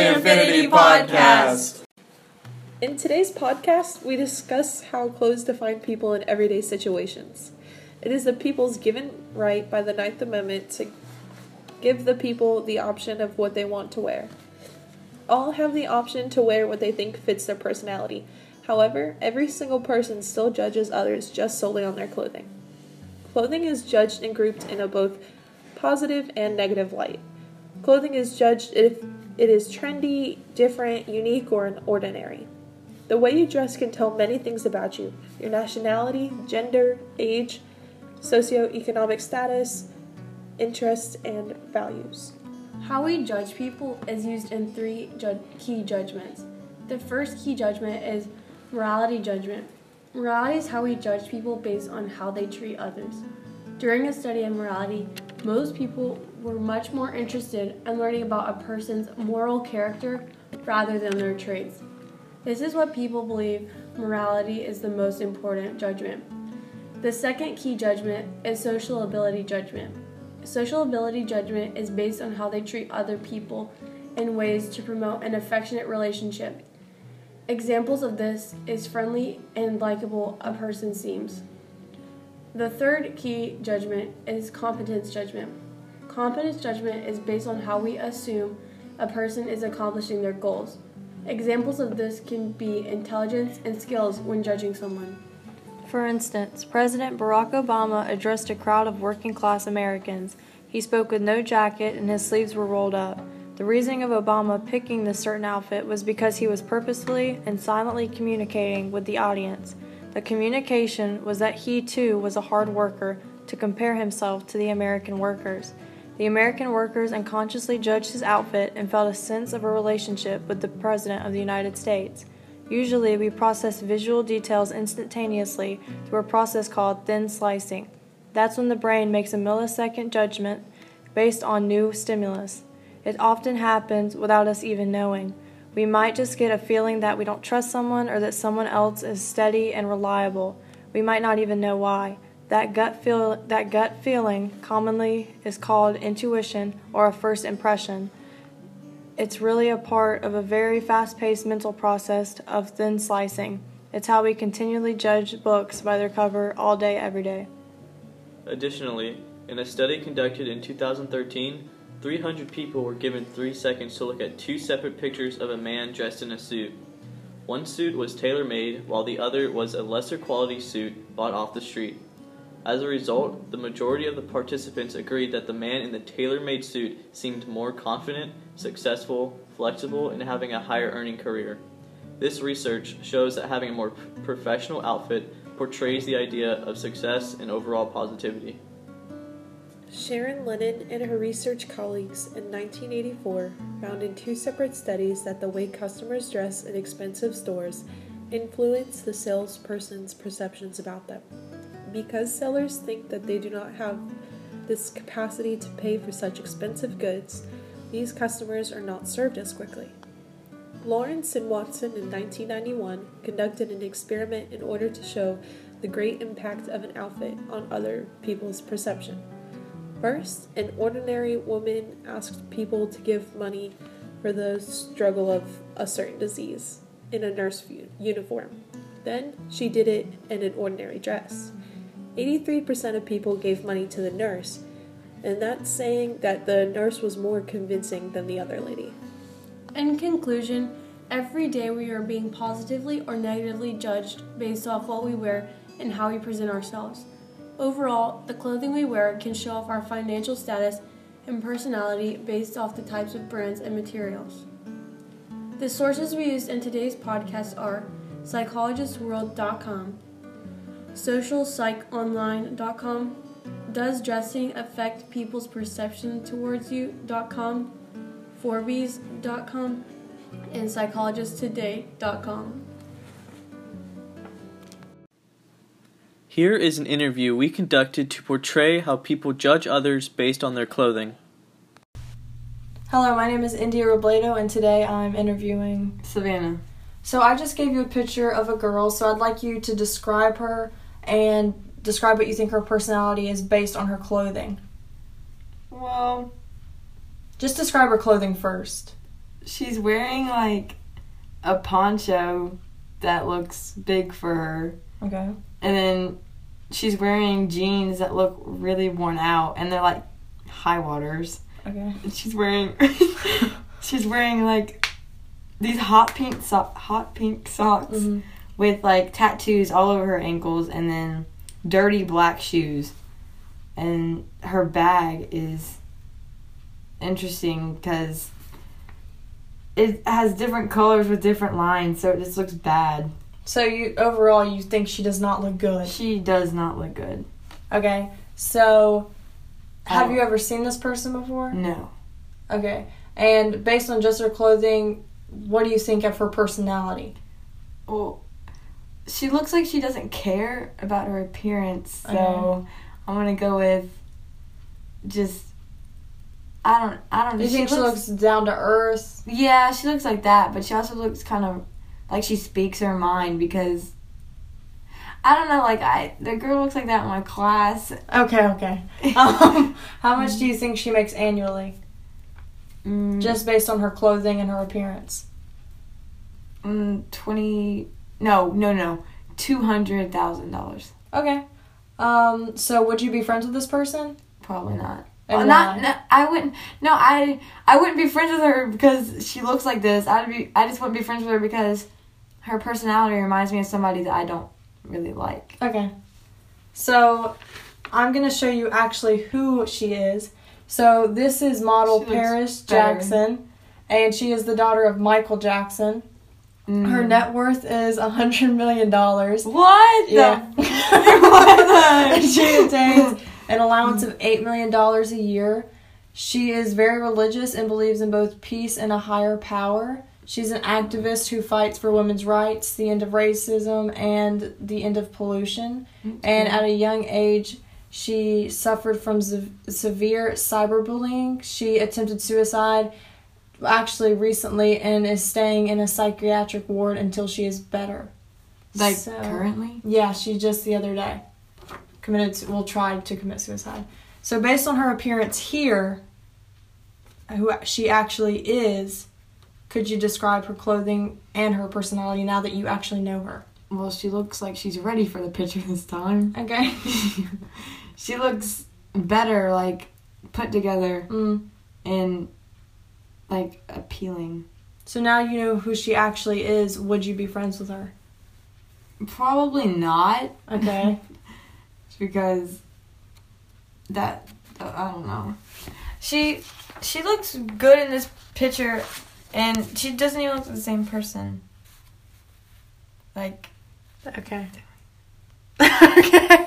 to Infinity Podcast. In today's podcast, we discuss how clothes define people in everyday situations. It is the people's given right by the Ninth Amendment to give the people the option of what they want to wear. All have the option to wear what they think fits their personality. However, every single person still judges others just solely on their clothing. Clothing is judged and grouped in a both positive and negative light. Clothing is judged if it is trendy, different, unique, or ordinary. The way you dress can tell many things about you your nationality, gender, age, socioeconomic status, interests, and values. How we judge people is used in three ju- key judgments. The first key judgment is morality judgment. Morality is how we judge people based on how they treat others. During a study of morality, most people were much more interested in learning about a person's moral character rather than their traits. This is what people believe morality is the most important judgment. The second key judgment is social ability judgment. Social ability judgment is based on how they treat other people in ways to promote an affectionate relationship. Examples of this is friendly and likable a person seems. The third key judgment is competence judgment. Competence judgment is based on how we assume a person is accomplishing their goals. Examples of this can be intelligence and skills when judging someone. For instance, President Barack Obama addressed a crowd of working class Americans. He spoke with no jacket and his sleeves were rolled up. The reasoning of Obama picking this certain outfit was because he was purposefully and silently communicating with the audience. The communication was that he too was a hard worker to compare himself to the American workers. The American workers unconsciously judged his outfit and felt a sense of a relationship with the President of the United States. Usually, we process visual details instantaneously through a process called thin slicing. That's when the brain makes a millisecond judgment based on new stimulus. It often happens without us even knowing. We might just get a feeling that we don't trust someone or that someone else is steady and reliable. We might not even know why. That gut feel that gut feeling commonly is called intuition or a first impression. It's really a part of a very fast-paced mental process of thin slicing. It's how we continually judge books by their cover all day every day. Additionally, in a study conducted in 2013, 300 people were given 3 seconds to look at two separate pictures of a man dressed in a suit. One suit was tailor made, while the other was a lesser quality suit bought off the street. As a result, the majority of the participants agreed that the man in the tailor made suit seemed more confident, successful, flexible, and having a higher earning career. This research shows that having a more professional outfit portrays the idea of success and overall positivity. Sharon Lennon and her research colleagues in 1984 found in two separate studies that the way customers dress in expensive stores influence the salesperson's perceptions about them. Because sellers think that they do not have this capacity to pay for such expensive goods, these customers are not served as quickly. Lawrence and Watson in 1991 conducted an experiment in order to show the great impact of an outfit on other people's perception. First, an ordinary woman asked people to give money for the struggle of a certain disease in a nurse uniform. Then she did it in an ordinary dress. 83% of people gave money to the nurse, and that's saying that the nurse was more convincing than the other lady. In conclusion, every day we are being positively or negatively judged based off what we wear and how we present ourselves. Overall, the clothing we wear can show off our financial status and personality based off the types of brands and materials. The sources we used in today's podcast are psychologistworld.com, socialpsychonline.com, does dressing affect people's perception towards you.com, Forbes.com, and psychologisttoday.com. Here is an interview we conducted to portray how people judge others based on their clothing. Hello, my name is India Robledo, and today I'm interviewing Savannah. So I just gave you a picture of a girl, so I'd like you to describe her and describe what you think her personality is based on her clothing. Well, Just describe her clothing first. she's wearing like a poncho that looks big for her, Okay. And then she's wearing jeans that look really worn out, and they're like high waters. Okay. And she's wearing she's wearing like these hot pink so- hot pink socks Mhm. with like tattoos all over her ankles and then dirty black shoes and her bag is interesting because it has different colors with different lines so it just looks bad So you overall you think she does not look good. she does not look good Okay. So have Oh. you ever seen this person before? no Okay. And based on just her clothing, what do you think of her personality? well she looks like she doesn't care about her appearance so Okay. i'm gonna go with just i don't i don't Do you think she looks down to earth? Yeah, she looks like that, but she also looks kind of like she speaks her mind because I don't know, like I the girl looks like that in my class. Okay, okay. Um, how much do you think she makes annually? Mm, Just based on her clothing and her appearance. mm, twenty. No, no, no, two hundred thousand dollars. Okay. Um, so would you be friends with this person? Probably not. Oh, not, why? no, I wouldn't. No, I I wouldn't be friends with her because she looks like this. I'd be. I just wouldn't be friends with her because her personality reminds me of somebody that I don't really like. Okay. So I'm gonna show you actually who she is. So this is model She Paris. Jackson, and she is the daughter of Michael Jackson. Mm. Her net worth is a hundred million dollars. What? the- Yeah. she obtains an allowance of $8 million a year. She is very religious and believes in both peace and a higher power. She's an activist who fights for women's rights, the end of racism, and the end of pollution. Mm-hmm. And at a young age, she suffered from se- severe cyberbullying. She attempted suicide actually recently and is staying in a psychiatric ward until she is better. like So- currently. yeah, she just the other day committed, to, well, tried to commit suicide. So based on her appearance here, who she actually is, could you describe her clothing and her personality now that you actually know her? Well, she looks like she's ready for the picture this time. Okay. she looks better, like put together Mm. and like appealing. So now you know who she actually is. Would you be friends with her? Probably not, Okay. because that I don't know. She she looks good in this picture, and she doesn't even look like the same person. Like okay. okay.